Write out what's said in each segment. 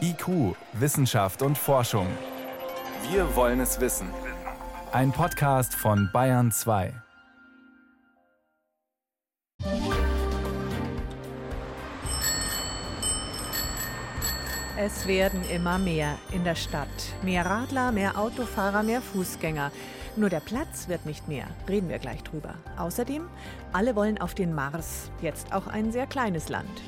IQ, Wissenschaft und Forschung. Wir wollen es wissen. Ein Podcast von Bayern 2. Es werden immer mehr in der Stadt. Mehr Radler, mehr Autofahrer, mehr Fußgänger. Nur der Platz wird nicht mehr, reden wir gleich drüber. Außerdem, alle wollen auf den Mars, jetzt auch ein sehr kleines Land.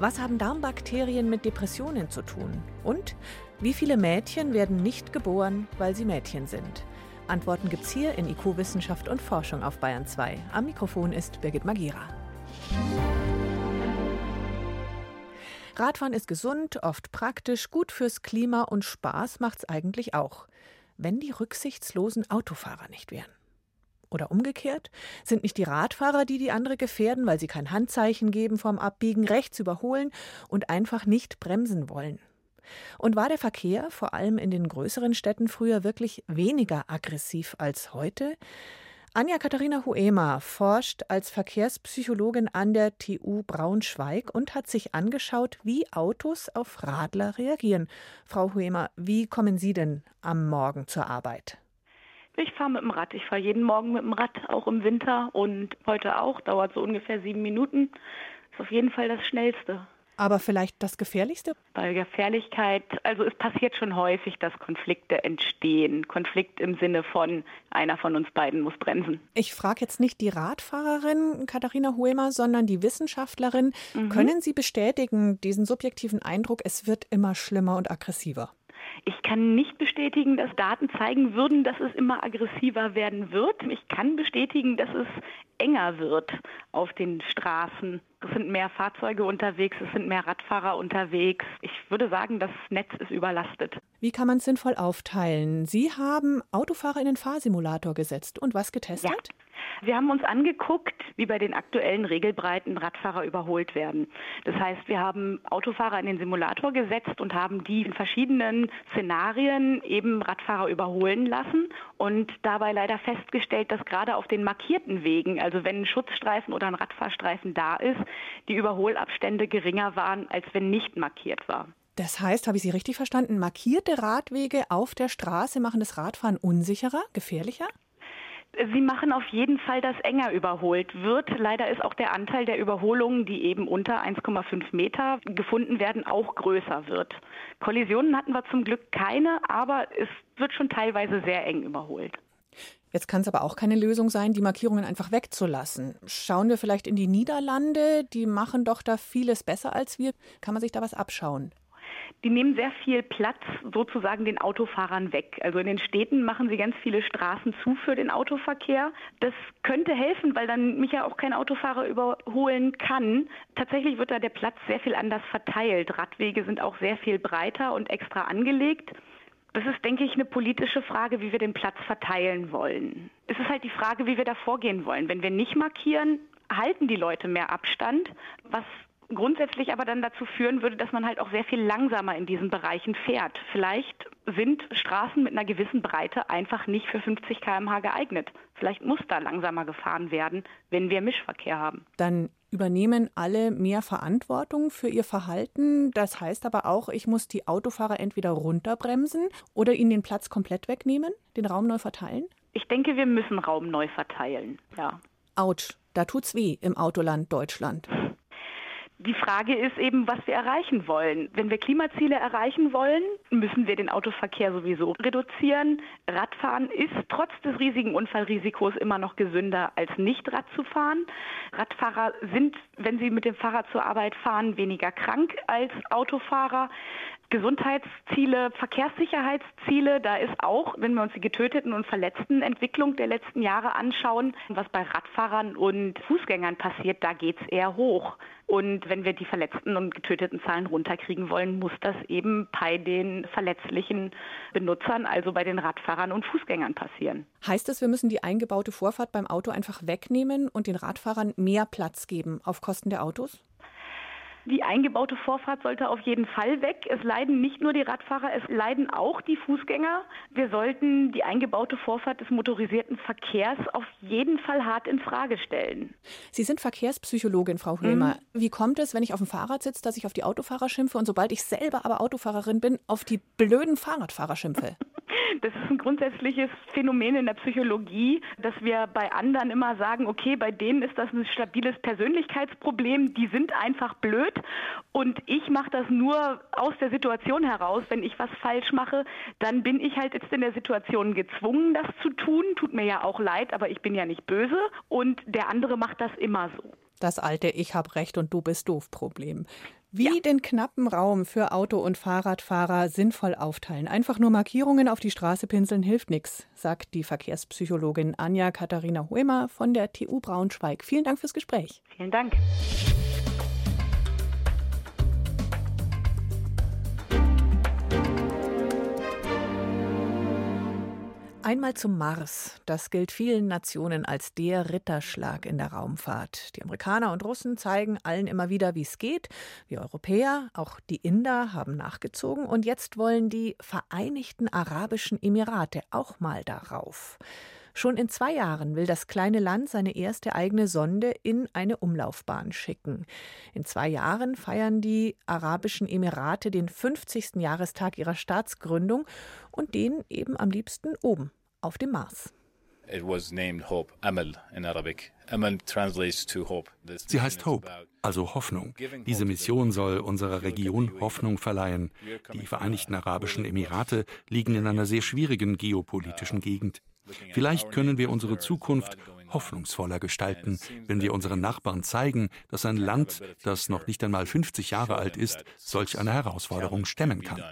Was haben Darmbakterien mit Depressionen zu tun? Und wie viele Mädchen werden nicht geboren, weil sie Mädchen sind? Antworten gibt's hier in IQ Wissenschaft und Forschung auf Bayern 2. Am Mikrofon ist Birgit Magira. Radfahren ist gesund, oft praktisch, gut fürs Klima und Spaß macht's eigentlich auch. Wenn die rücksichtslosen Autofahrer nicht wären. Oder umgekehrt? Sind nicht die Radfahrer, die die andere gefährden, weil sie kein Handzeichen geben vorm Abbiegen, rechts überholen und einfach nicht bremsen wollen? Und war der Verkehr, vor allem in den größeren Städten, früher wirklich weniger aggressiv als heute? Anja Katharina Huema forscht als Verkehrspsychologin an der TU Braunschweig und hat sich angeschaut, wie Autos auf Radler reagieren. Frau Huema, wie kommen Sie denn am Morgen zur Arbeit? Ich fahre mit dem Rad. Ich fahre jeden Morgen mit dem Rad, auch im Winter und heute auch. Dauert so ungefähr sieben Minuten. Ist auf jeden Fall das Schnellste. Aber vielleicht das Gefährlichste? Bei Gefährlichkeit, also es passiert schon häufig, dass Konflikte entstehen. Konflikt im Sinne von, einer von uns beiden muss bremsen. Ich frage jetzt nicht die Radfahrerin Katharina Huemer, sondern die Wissenschaftlerin. Mhm. Können Sie bestätigen, diesen subjektiven Eindruck, es wird immer schlimmer und aggressiver? Ich kann nicht bestätigen, dass Daten zeigen würden, dass es immer aggressiver werden wird. Ich kann bestätigen, dass es enger wird auf den Straßen. Es sind mehr Fahrzeuge unterwegs, es sind mehr Radfahrer unterwegs. Ich würde sagen, das Netz ist überlastet. Wie kann man es sinnvoll aufteilen? Sie haben Autofahrer in den Fahrsimulator gesetzt und was getestet? Ja. Wir haben uns angeguckt, wie bei den aktuellen Regelbreiten Radfahrer überholt werden. Das heißt, wir haben Autofahrer in den Simulator gesetzt und haben die in verschiedenen Szenarien eben Radfahrer überholen lassen und dabei leider festgestellt, dass gerade auf den markierten Wegen, also wenn ein Schutzstreifen oder ein Radfahrstreifen da ist, die Überholabstände geringer waren, als wenn nicht markiert war. Das heißt, habe ich Sie richtig verstanden, markierte Radwege auf der Straße machen das Radfahren unsicherer, gefährlicher? Sie machen auf jeden Fall, dass enger überholt wird. Leider ist auch der Anteil der Überholungen, die eben unter 1,5 Meter gefunden werden, auch größer wird. Kollisionen hatten wir zum Glück keine, aber es wird schon teilweise sehr eng überholt. Jetzt kann es aber auch keine Lösung sein, die Markierungen einfach wegzulassen. Schauen wir vielleicht in die Niederlande, die machen doch da vieles besser als wir. Kann man sich da was abschauen? Die nehmen sehr viel Platz sozusagen den Autofahrern weg. Also in den Städten machen sie ganz viele Straßen zu für den Autoverkehr. Das könnte helfen, weil dann mich ja auch kein Autofahrer überholen kann. Tatsächlich wird da der Platz sehr viel anders verteilt. Radwege sind auch sehr viel breiter und extra angelegt. Das ist, denke ich, eine politische Frage, wie wir den Platz verteilen wollen. Es ist halt die Frage, wie wir da vorgehen wollen. Wenn wir nicht markieren, halten die Leute mehr Abstand, was grundsätzlich aber dann dazu führen würde, dass man halt auch sehr viel langsamer in diesen Bereichen fährt. Vielleicht sind Straßen mit einer gewissen Breite einfach nicht für 50 km/h geeignet. Vielleicht muss da langsamer gefahren werden, wenn wir Mischverkehr haben. Dann übernehmen alle mehr Verantwortung für ihr Verhalten. Das heißt aber auch, ich muss die Autofahrer entweder runterbremsen oder ihnen den Platz komplett wegnehmen, den Raum neu verteilen? Ich denke, wir müssen Raum neu verteilen, ja. Autsch, da tut's weh im Autoland Deutschland. Die Frage ist eben, was wir erreichen wollen. Wenn wir Klimaziele erreichen wollen, müssen wir den Autoverkehr sowieso reduzieren. Radfahren ist trotz des riesigen Unfallrisikos immer noch gesünder als nicht Rad zu fahren. Radfahrer sind, wenn sie mit dem Fahrrad zur Arbeit fahren, weniger krank als Autofahrer. Gesundheitsziele, Verkehrssicherheitsziele, da ist auch, wenn wir uns die getöteten und verletzten Entwicklung der letzten Jahre anschauen, was bei Radfahrern und Fußgängern passiert, da geht es eher hoch. Und wenn wir die verletzten und getöteten Zahlen runterkriegen wollen, muss das eben bei den verletzlichen Benutzern, also bei den Radfahrern und Fußgängern passieren. Heißt das, wir müssen die eingebaute Vorfahrt beim Auto einfach wegnehmen und den Radfahrern mehr Platz geben auf Kosten der Autos? Die eingebaute Vorfahrt sollte auf jeden Fall weg. Es leiden nicht nur die Radfahrer, es leiden auch die Fußgänger. Wir sollten die eingebaute Vorfahrt des motorisierten Verkehrs auf jeden Fall hart in Frage stellen. Sie sind Verkehrspsychologin, Frau Hömer. Mhm. Wie kommt es, wenn ich auf dem Fahrrad sitze, dass ich auf die Autofahrer schimpfe und sobald ich selber aber Autofahrerin bin, auf die blöden Fahrradfahrer schimpfe? Das ist ein grundsätzliches Phänomen in der Psychologie, dass wir bei anderen immer sagen, okay, bei denen ist das ein stabiles Persönlichkeitsproblem, die sind einfach blöd und ich mache das nur aus der Situation heraus. Wenn ich was falsch mache, dann bin ich halt jetzt in der Situation gezwungen, das zu tun. Tut mir ja auch leid, aber ich bin ja nicht böse und der andere macht das immer so. Das alte Ich hab recht und du bist doof Problem. Wie ja. den knappen Raum für Auto- und Fahrradfahrer sinnvoll aufteilen. Einfach nur Markierungen auf die Straße pinseln hilft nichts, sagt die Verkehrspsychologin Anja Katharina Huemer von der TU Braunschweig. Vielen Dank fürs Gespräch. Vielen Dank. Einmal zum Mars. Das gilt vielen Nationen als der Ritterschlag in der Raumfahrt. Die Amerikaner und Russen zeigen allen immer wieder, wie es geht. Wir Europäer, auch die Inder haben nachgezogen. Und jetzt wollen die Vereinigten Arabischen Emirate auch mal darauf. Schon in zwei Jahren will das kleine Land seine erste eigene Sonde in eine Umlaufbahn schicken. In zwei Jahren feiern die Arabischen Emirate den 50. Jahrestag ihrer Staatsgründung und den eben am liebsten oben auf dem Mars. Sie heißt Hope, also Hoffnung. Diese Mission soll unserer Region Hoffnung verleihen. Die Vereinigten Arabischen Emirate liegen in einer sehr schwierigen geopolitischen Gegend. Vielleicht können wir unsere Zukunft hoffnungsvoller gestalten, wenn wir unseren Nachbarn zeigen, dass ein Land, das noch nicht einmal 50 Jahre alt ist, solch eine Herausforderung stemmen kann.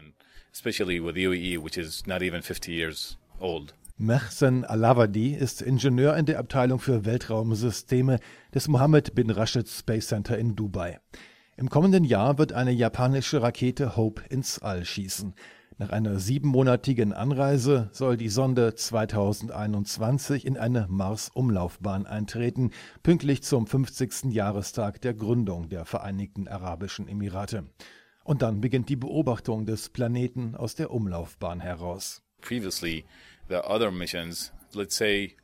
Mehsen Alavadi ist Ingenieur in der Abteilung für Weltraumsysteme des Mohammed bin Rashid Space Center in Dubai. Im kommenden Jahr wird eine japanische Rakete Hope ins All schießen. Nach einer siebenmonatigen Anreise soll die Sonde 2021 in eine Mars-Umlaufbahn eintreten, pünktlich zum 50. Jahrestag der Gründung der Vereinigten Arabischen Emirate. Und dann beginnt die Beobachtung des Planeten aus der Umlaufbahn heraus. Previously, the other missions, let's say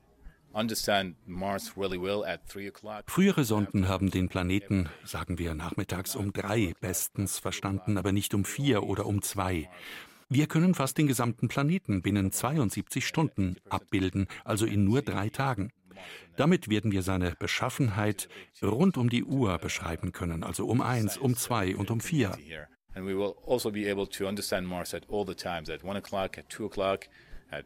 Frühere Sonden haben den Planeten, sagen wir nachmittags um drei, bestens verstanden, aber nicht um vier oder um zwei. Wir können fast den gesamten Planeten binnen 72 Stunden abbilden, also in nur drei Tagen. Damit werden wir seine Beschaffenheit rund um die Uhr beschreiben können, also um eins, um zwei und um vier. And we will also be able to understand Mars at all the times, at one o'clock, at two o'clock, at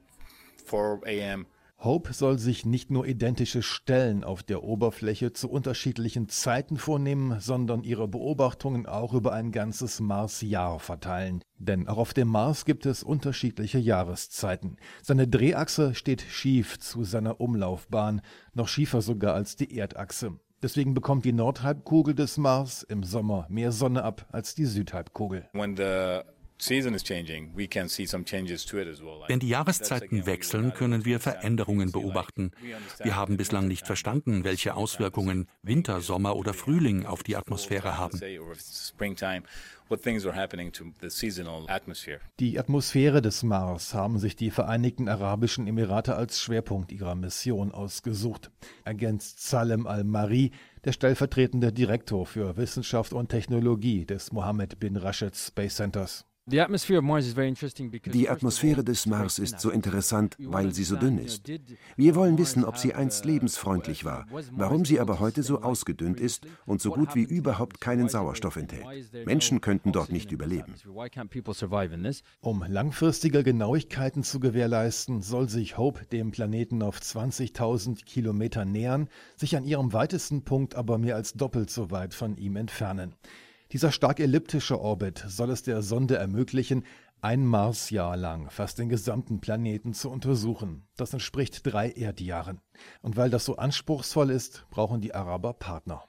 4 a.m. Hope soll sich nicht nur identische Stellen auf der Oberfläche zu unterschiedlichen Zeiten vornehmen, sondern ihre Beobachtungen auch über ein ganzes Marsjahr verteilen. Denn auch auf dem Mars gibt es unterschiedliche Jahreszeiten. Seine Drehachse steht schief zu seiner Umlaufbahn, noch schiefer sogar als die Erdachse. Deswegen bekommt die Nordhalbkugel des Mars im Sommer mehr Sonne ab als die Südhalbkugel. When the wenn die Jahreszeiten wechseln, können wir Veränderungen beobachten. Wir haben bislang nicht verstanden, welche Auswirkungen Winter, Sommer oder Frühling auf die Atmosphäre haben. Die Atmosphäre des Mars haben sich die Vereinigten Arabischen Emirate als Schwerpunkt ihrer Mission ausgesucht, ergänzt Salem al-Mari, der stellvertretende Direktor für Wissenschaft und Technologie des Mohammed bin Rashid Space Centers. Die Atmosphäre des Mars ist so interessant, weil sie so dünn ist. Wir wollen wissen, ob sie einst lebensfreundlich war, warum sie aber heute so ausgedünnt ist und so gut wie überhaupt keinen Sauerstoff enthält. Menschen könnten dort nicht überleben. Um langfristige Genauigkeiten zu gewährleisten, soll sich Hope dem Planeten auf 20.000 Kilometer nähern, sich an ihrem weitesten Punkt aber mehr als doppelt so weit von ihm entfernen. Dieser stark elliptische Orbit soll es der Sonde ermöglichen, ein Marsjahr lang fast den gesamten Planeten zu untersuchen. Das entspricht drei Erdjahren. Und weil das so anspruchsvoll ist, brauchen die Araber Partner.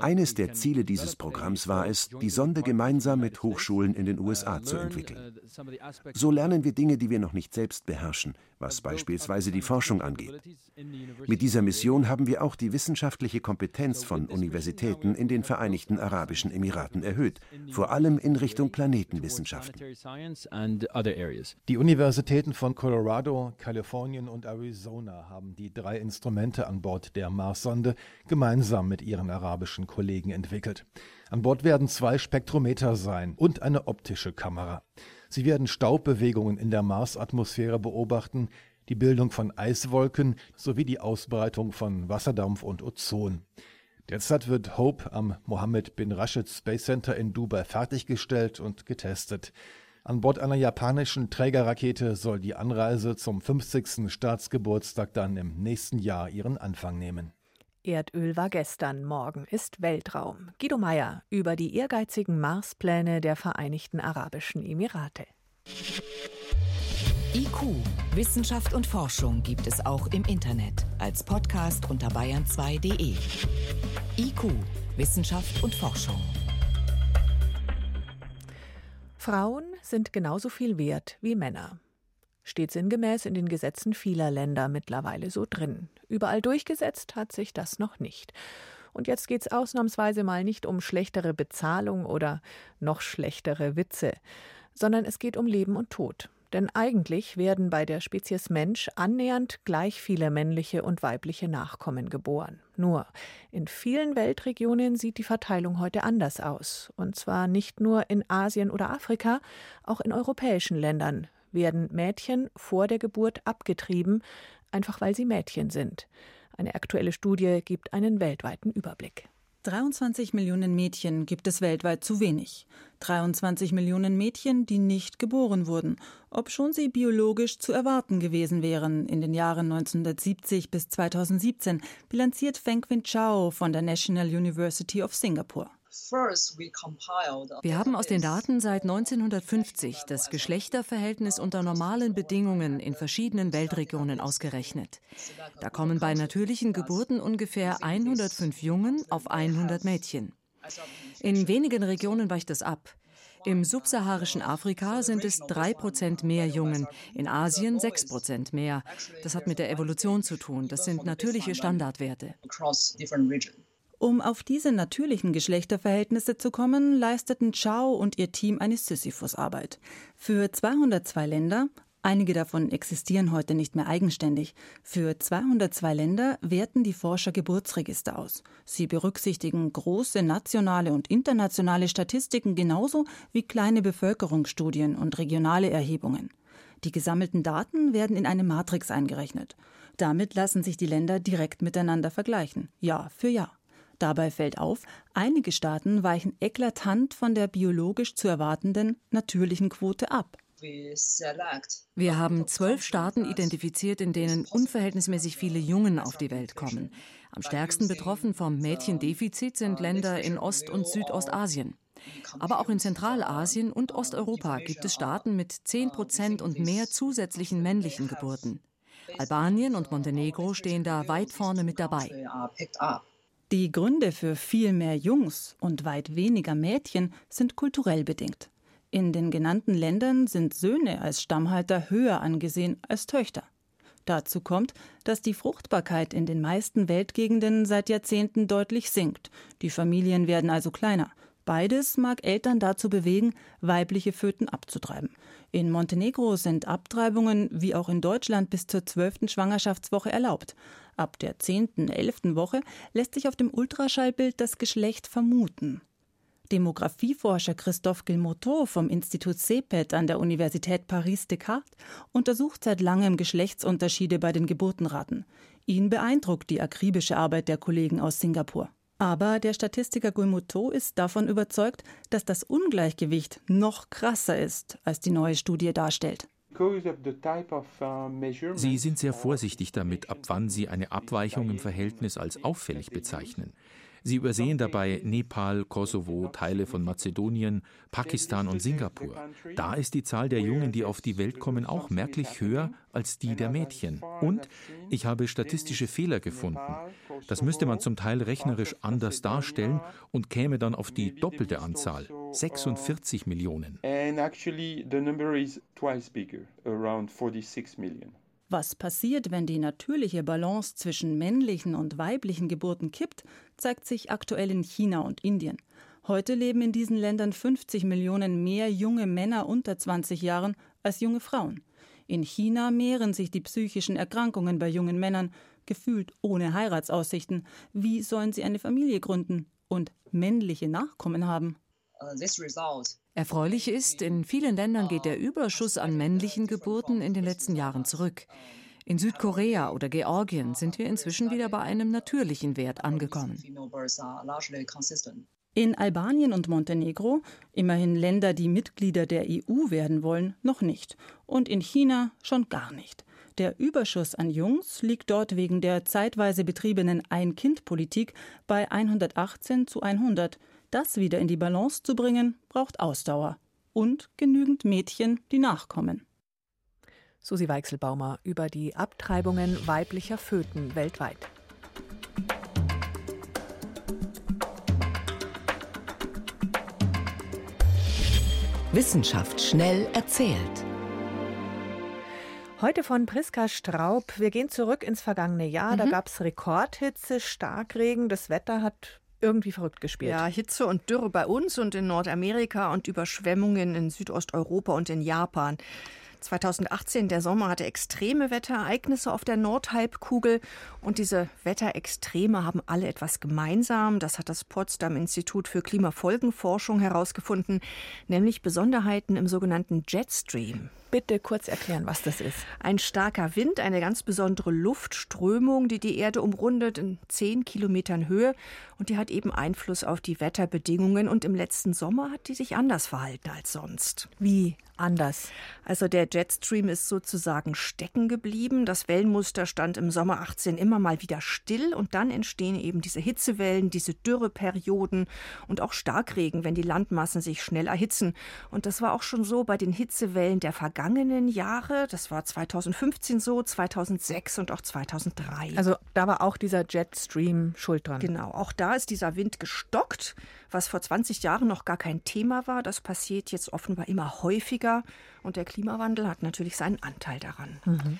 Eines der Ziele dieses Programms war es, die Sonde gemeinsam mit Hochschulen in den USA zu entwickeln. So lernen wir Dinge, die wir noch nicht selbst beherrschen, was beispielsweise die Forschung angeht. Mit dieser Mission haben wir auch die wissenschaftliche Kompetenz von Universitäten in den Vereinigten Arabischen Emiraten erhöht, vor allem in Richtung Planetenwissenschaften. Die Universitäten von Colorado, Kalifornien und Arizona haben die drei Instrumente an Bord der Mars-Sonde gemeinsam gemeinsam mit ihren arabischen Kollegen entwickelt. An Bord werden zwei Spektrometer sein und eine optische Kamera. Sie werden Staubbewegungen in der Marsatmosphäre beobachten, die Bildung von Eiswolken sowie die Ausbreitung von Wasserdampf und Ozon. Derzeit wird Hope am Mohammed bin Rashid Space Center in Dubai fertiggestellt und getestet. An Bord einer japanischen Trägerrakete soll die Anreise zum 50. Staatsgeburtstag dann im nächsten Jahr ihren Anfang nehmen. Erdöl war gestern, morgen ist Weltraum. Guido Meyer über die ehrgeizigen Marspläne der Vereinigten Arabischen Emirate. IQ, Wissenschaft und Forschung gibt es auch im Internet als Podcast unter bayern2.de. IQ, Wissenschaft und Forschung. Frauen sind genauso viel wert wie Männer. Steht sinngemäß in den Gesetzen vieler Länder mittlerweile so drin. Überall durchgesetzt hat sich das noch nicht. Und jetzt geht es ausnahmsweise mal nicht um schlechtere Bezahlung oder noch schlechtere Witze, sondern es geht um Leben und Tod. Denn eigentlich werden bei der Spezies Mensch annähernd gleich viele männliche und weibliche Nachkommen geboren. Nur, in vielen Weltregionen sieht die Verteilung heute anders aus. Und zwar nicht nur in Asien oder Afrika, auch in europäischen Ländern, werden Mädchen vor der Geburt abgetrieben, einfach weil sie Mädchen sind. Eine aktuelle Studie gibt einen weltweiten Überblick. 23 Millionen Mädchen gibt es weltweit zu wenig. 23 Millionen Mädchen, die nicht geboren wurden, obschon sie biologisch zu erwarten gewesen wären in den Jahren 1970 bis 2017, bilanziert Feng Quin Chao von der National University of Singapore. Wir haben aus den Daten seit 1950 das Geschlechterverhältnis unter normalen Bedingungen in verschiedenen Weltregionen ausgerechnet. Da kommen bei natürlichen Geburten ungefähr 105 Jungen auf 100 Mädchen. In wenigen Regionen weicht es ab. Im subsaharischen Afrika sind es 3% mehr Jungen, in Asien 6% mehr. Das hat mit der Evolution zu tun. Das sind natürliche Standardwerte. Um auf diese natürlichen Geschlechterverhältnisse zu kommen, leisteten Chao und ihr Team eine Sisyphus-Arbeit. Für 202 Länder, einige davon existieren heute nicht mehr eigenständig, für 202 Länder werten die Forscher Geburtsregister aus. Sie berücksichtigen große nationale und internationale Statistiken genauso wie kleine Bevölkerungsstudien und regionale Erhebungen. Die gesammelten Daten werden in eine Matrix eingerechnet. Damit lassen sich die Länder direkt miteinander vergleichen, Jahr für Jahr. Dabei fällt auf, einige Staaten weichen eklatant von der biologisch zu erwartenden natürlichen Quote ab. Wir haben zwölf Staaten identifiziert, in denen unverhältnismäßig viele Jungen auf die Welt kommen. Am stärksten betroffen vom Mädchendefizit sind Länder in Ost- und Südostasien. Aber auch in Zentralasien und Osteuropa gibt es Staaten mit 10 Prozent und mehr zusätzlichen männlichen Geburten. Albanien und Montenegro stehen da weit vorne mit dabei. Die Gründe für viel mehr Jungs und weit weniger Mädchen sind kulturell bedingt. In den genannten Ländern sind Söhne als Stammhalter höher angesehen als Töchter. Dazu kommt, dass die Fruchtbarkeit in den meisten Weltgegenden seit Jahrzehnten deutlich sinkt. Die Familien werden also kleiner. Beides mag Eltern dazu bewegen, weibliche Föten abzutreiben. In Montenegro sind Abtreibungen wie auch in Deutschland bis zur zwölften Schwangerschaftswoche erlaubt. Ab der zehnten, elften Woche lässt sich auf dem Ultraschallbild das Geschlecht vermuten. Demografieforscher Christophe Gilmotot vom Institut CEPET an der Universität Paris-Descartes untersucht seit langem Geschlechtsunterschiede bei den Geburtenraten. Ihn beeindruckt die akribische Arbeit der Kollegen aus Singapur. Aber der Statistiker Gulmuto ist davon überzeugt, dass das Ungleichgewicht noch krasser ist, als die neue Studie darstellt. Sie sind sehr vorsichtig damit, ab wann Sie eine Abweichung im Verhältnis als auffällig bezeichnen. Sie übersehen dabei Nepal, Kosovo, Teile von Mazedonien, Pakistan und Singapur. Da ist die Zahl der Jungen, die auf die Welt kommen, auch merklich höher als die der Mädchen. Und ich habe statistische Fehler gefunden. Das müsste man zum Teil rechnerisch anders darstellen und käme dann auf die doppelte Anzahl, 46 Millionen. Was passiert, wenn die natürliche Balance zwischen männlichen und weiblichen Geburten kippt, zeigt sich aktuell in China und Indien. Heute leben in diesen Ländern 50 Millionen mehr junge Männer unter 20 Jahren als junge Frauen. In China mehren sich die psychischen Erkrankungen bei jungen Männern, gefühlt ohne Heiratsaussichten. Wie sollen sie eine Familie gründen und männliche Nachkommen haben? Erfreulich ist, in vielen Ländern geht der Überschuss an männlichen Geburten in den letzten Jahren zurück. In Südkorea oder Georgien sind wir inzwischen wieder bei einem natürlichen Wert angekommen. In Albanien und Montenegro, immerhin Länder, die Mitglieder der EU werden wollen, noch nicht. Und in China schon gar nicht. Der Überschuss an Jungs liegt dort wegen der zeitweise betriebenen Ein-Kind-Politik bei 118 zu 100. Das wieder in die Balance zu bringen, braucht Ausdauer und genügend Mädchen, die nachkommen. Susi Weichselbaumer über die Abtreibungen weiblicher Föten weltweit. Wissenschaft schnell erzählt. Heute von Priska Straub. Wir gehen zurück ins vergangene Jahr. Mhm. Da gab es Rekordhitze, Starkregen. Das Wetter hat irgendwie verrückt gespielt. Ja, Hitze und Dürre bei uns und in Nordamerika und Überschwemmungen in Südosteuropa und in Japan. 2018, der Sommer hatte extreme Wetterereignisse auf der Nordhalbkugel und diese Wetterextreme haben alle etwas gemeinsam. Das hat das Potsdam Institut für Klimafolgenforschung herausgefunden, nämlich Besonderheiten im sogenannten Jetstream bitte kurz erklären, was das ist? Ein starker Wind, eine ganz besondere Luftströmung, die die Erde umrundet in zehn Kilometern Höhe. Und die hat eben Einfluss auf die Wetterbedingungen. Und im letzten Sommer hat die sich anders verhalten als sonst. Wie anders? Also der Jetstream ist sozusagen stecken geblieben. Das Wellenmuster stand im Sommer 18 immer mal wieder still. Und dann entstehen eben diese Hitzewellen, diese Dürreperioden und auch Starkregen, wenn die Landmassen sich schnell erhitzen. Und das war auch schon so bei den Hitzewellen der vergangenen Jahre. Das war 2015 so, 2006 und auch 2003. Also da war auch dieser Jetstream schuld dran. Genau, auch da ist dieser Wind gestockt, was vor 20 Jahren noch gar kein Thema war. Das passiert jetzt offenbar immer häufiger und der Klimawandel hat natürlich seinen Anteil daran. Mhm.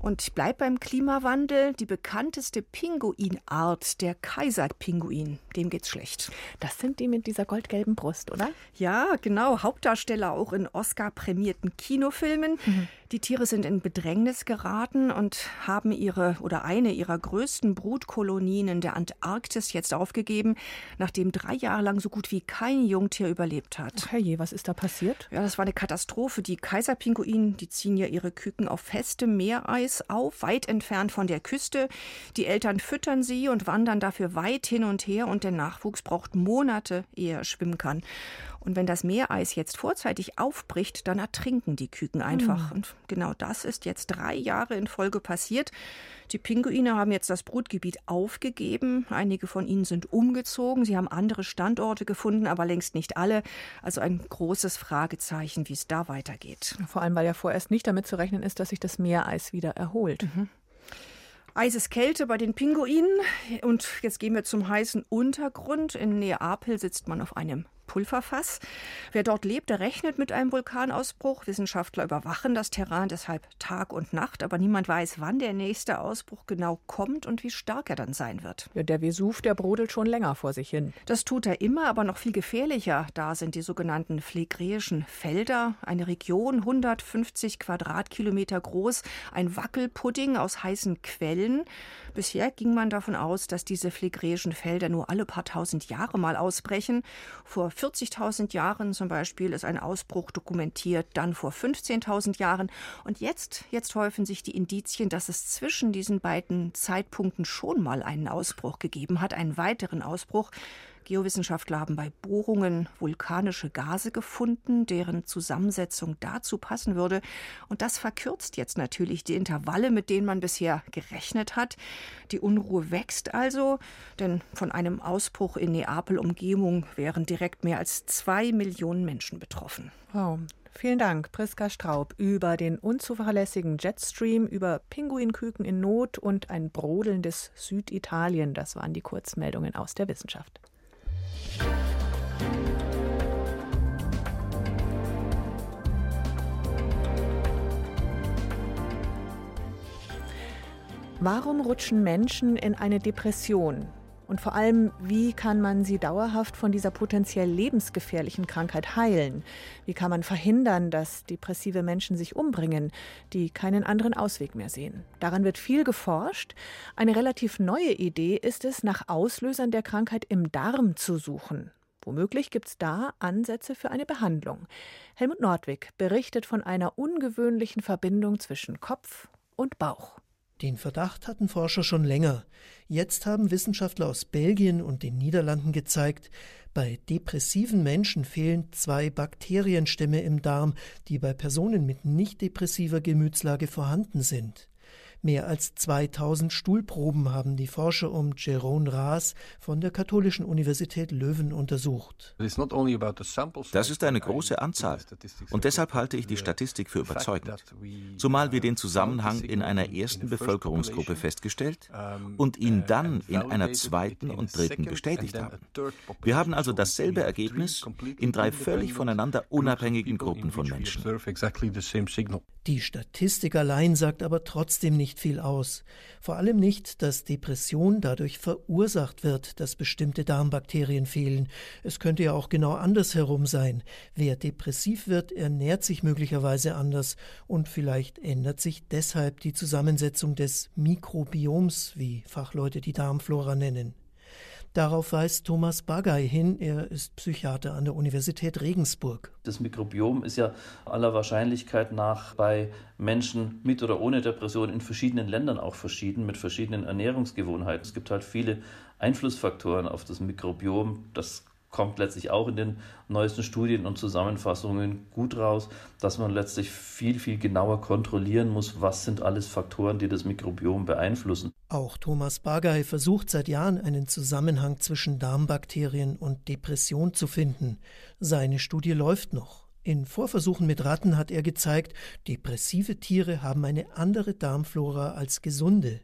Und ich bleibe beim Klimawandel. Die bekannteste Pinguinart, der Kaiserpinguin, dem geht's schlecht. Das sind die mit dieser goldgelben Brust, oder? Ja, genau. Hauptdarsteller auch in Oscar-prämierten Kinofilmen. Mhm. Die Tiere sind in Bedrängnis geraten und haben ihre oder eine ihrer größten Brutkolonien in der Antarktis jetzt aufgegeben, nachdem drei Jahre lang so gut wie kein Jungtier überlebt hat. Ach je, was ist da passiert? Ja, das war eine Katastrophe. Die Kaiserpinguinen, die ziehen ja ihre Küken auf festem Meereis auf, weit entfernt von der Küste. Die Eltern füttern sie und wandern dafür weit hin und her und der Nachwuchs braucht Monate, ehe er schwimmen kann. Und wenn das Meereis jetzt vorzeitig aufbricht, dann ertrinken die Küken einfach. Mhm. Und genau das ist jetzt drei Jahre in Folge passiert. Die Pinguine haben jetzt das Brutgebiet aufgegeben. Einige von ihnen sind umgezogen. Sie haben andere Standorte gefunden, aber längst nicht alle. Also ein großes Fragezeichen, wie es da weitergeht. Vor allem, weil ja vorerst nicht damit zu rechnen ist, dass sich das Meereis wieder erholt. Mhm. Eiseskälte bei den Pinguinen. Und jetzt gehen wir zum heißen Untergrund. In Neapel sitzt man auf einem Pulverfass. Wer dort lebt, der rechnet mit einem Vulkanausbruch. Wissenschaftler überwachen das Terrain deshalb Tag und Nacht, aber niemand weiß, wann der nächste Ausbruch genau kommt und wie stark er dann sein wird. Ja, der Vesuv, der brodelt schon länger vor sich hin. Das tut er immer, aber noch viel gefährlicher. Da sind die sogenannten phlegräischen Felder, eine Region 150 Quadratkilometer groß, ein Wackelpudding aus heißen Quellen. Bisher ging man davon aus, dass diese phlegräischen Felder nur alle paar tausend Jahre mal ausbrechen. Vor 40.000 Jahren zum Beispiel ist ein Ausbruch dokumentiert, dann vor 15.000 Jahren. Und jetzt, jetzt häufen sich die Indizien, dass es zwischen diesen beiden Zeitpunkten schon mal einen Ausbruch gegeben hat, einen weiteren Ausbruch. Geowissenschaftler haben bei Bohrungen vulkanische Gase gefunden, deren Zusammensetzung dazu passen würde. Und das verkürzt jetzt natürlich die Intervalle, mit denen man bisher gerechnet hat. Die Unruhe wächst also, denn von einem Ausbruch in Neapel-Umgebung wären direkt mehr als zwei Millionen Menschen betroffen. Wow. Vielen Dank, Priska Straub, über den unzuverlässigen Jetstream, über Pinguinküken in Not und ein brodelndes Süditalien. Das waren die Kurzmeldungen aus der Wissenschaft. Warum rutschen Menschen in eine Depression? Und vor allem, wie kann man sie dauerhaft von dieser potenziell lebensgefährlichen Krankheit heilen? Wie kann man verhindern, dass depressive Menschen sich umbringen, die keinen anderen Ausweg mehr sehen? Daran wird viel geforscht. Eine relativ neue Idee ist es, nach Auslösern der Krankheit im Darm zu suchen. Womöglich gibt es da Ansätze für eine Behandlung. Helmut Nordwig berichtet von einer ungewöhnlichen Verbindung zwischen Kopf und Bauch. Den Verdacht hatten Forscher schon länger. Jetzt haben Wissenschaftler aus Belgien und den Niederlanden gezeigt, bei depressiven Menschen fehlen zwei Bakterienstämme im Darm, die bei Personen mit nicht depressiver Gemütslage vorhanden sind. Mehr als 2000 Stuhlproben haben die Forscher um Jeroen Raas von der Katholischen Universität Löwen untersucht. Das ist eine große Anzahl. Und deshalb halte ich die Statistik für überzeugend. Zumal wir den Zusammenhang in einer ersten Bevölkerungsgruppe festgestellt und ihn dann in einer zweiten und dritten bestätigt haben. Wir haben also dasselbe Ergebnis in drei völlig voneinander unabhängigen Gruppen von Menschen. Die Statistik allein sagt aber trotzdem nicht viel aus. Vor allem nicht, dass Depression dadurch verursacht wird, dass bestimmte Darmbakterien fehlen. Es könnte ja auch genau andersherum sein. Wer depressiv wird, ernährt sich möglicherweise anders und vielleicht ändert sich deshalb die Zusammensetzung des Mikrobioms, wie Fachleute die Darmflora nennen. Darauf weist Thomas Bagay hin. Er ist Psychiater an der Universität Regensburg. Das Mikrobiom ist ja aller Wahrscheinlichkeit nach bei Menschen mit oder ohne Depression in verschiedenen Ländern auch verschieden, mit verschiedenen Ernährungsgewohnheiten. Es gibt halt viele Einflussfaktoren auf das Mikrobiom. Das kommt letztlich auch in den neuesten Studien und Zusammenfassungen gut raus, dass man letztlich viel, viel genauer kontrollieren muss, was sind alles Faktoren, die das Mikrobiom beeinflussen. Auch Thomas Bagay versucht seit Jahren einen Zusammenhang zwischen Darmbakterien und Depression zu finden. Seine Studie läuft noch. In Vorversuchen mit Ratten hat er gezeigt, depressive Tiere haben eine andere Darmflora als gesunde.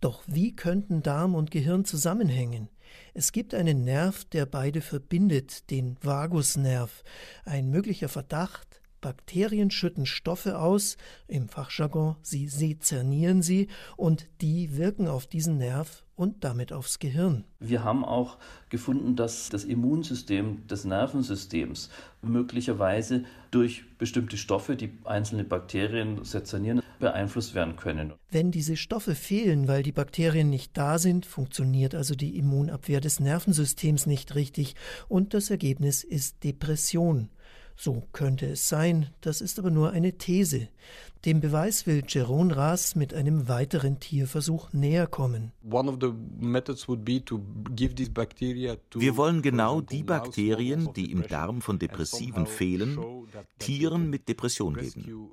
Doch wie könnten Darm und Gehirn zusammenhängen? Es gibt einen Nerv, der beide verbindet, den Vagusnerv. Ein möglicher Verdacht, Bakterien schütten Stoffe aus, im Fachjargon sie sezernieren sie, und die wirken auf diesen Nerv und damit aufs Gehirn. Wir haben auch gefunden, dass das Immunsystem des Nervensystems möglicherweise durch bestimmte Stoffe, die einzelne Bakterien sezernieren, beeinflusst werden können. Wenn diese Stoffe fehlen, weil die Bakterien nicht da sind, funktioniert also die Immunabwehr des Nervensystems nicht richtig und das Ergebnis ist Depression. So könnte es sein, das ist aber nur eine These. Dem Beweis will Jeroen Raas mit einem weiteren Tierversuch näher kommen. Wir wollen genau die Bakterien, die im Darm von Depressiven fehlen, Tieren mit Depression geben.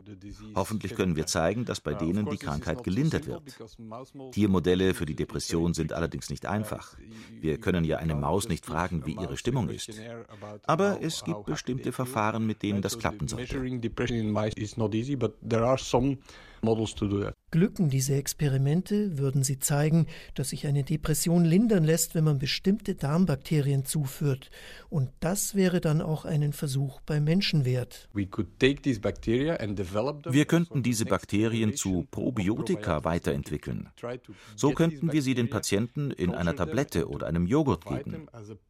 Hoffentlich können wir zeigen, dass bei denen die Krankheit gelindert wird. Tiermodelle für die Depression sind allerdings nicht einfach. Wir können ja eine Maus nicht fragen, wie ihre Stimmung ist. Aber es gibt bestimmte Verfahren, mit denen das klappen sollte som models to do that. Glücken diese Experimente, würden sie zeigen, dass sich eine Depression lindern lässt, wenn man bestimmte Darmbakterien zuführt. Und das wäre dann auch einen Versuch bei Menschen wert. Wir könnten diese Bakterien zu Probiotika weiterentwickeln. So könnten wir sie den Patienten in einer Tablette oder einem Joghurt geben.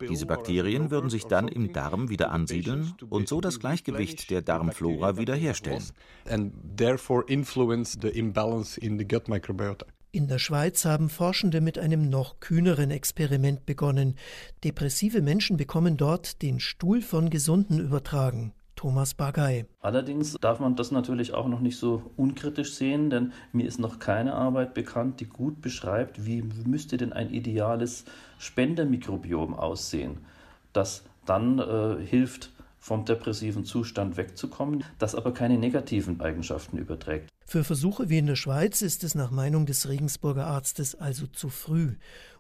Diese Bakterien würden sich dann im Darm wieder ansiedeln und so das Gleichgewicht der Darmflora wiederherstellen. And therefore influence the imbalance in the gut microbiota. In der Schweiz haben Forschende mit einem noch kühneren Experiment begonnen. Depressive Menschen bekommen dort den Stuhl von Gesunden übertragen. Thomas Bagay. Allerdings darf man das natürlich auch noch nicht so unkritisch sehen, denn mir ist noch keine Arbeit bekannt, die gut beschreibt, wie müsste denn ein ideales Spendermikrobiom aussehen, das dann äh, hilft, vom depressiven Zustand wegzukommen, das aber keine negativen Eigenschaften überträgt. Für Versuche wie in der Schweiz ist es nach Meinung des Regensburger Arztes also zu früh.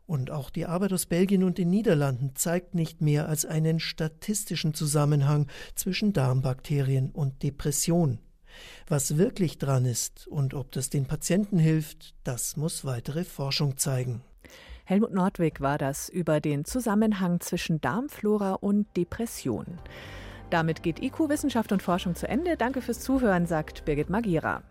Und auch die Arbeit aus Belgien und den Niederlanden zeigt nicht mehr als einen statistischen Zusammenhang zwischen Darmbakterien und Depression. Was wirklich dran ist und ob das den Patienten hilft, das muss weitere Forschung zeigen. Helmut Nordwig war das über den Zusammenhang zwischen Darmflora und Depression. Damit geht IQ Wissenschaft und Forschung zu Ende. Danke fürs Zuhören, sagt Birgit Magira.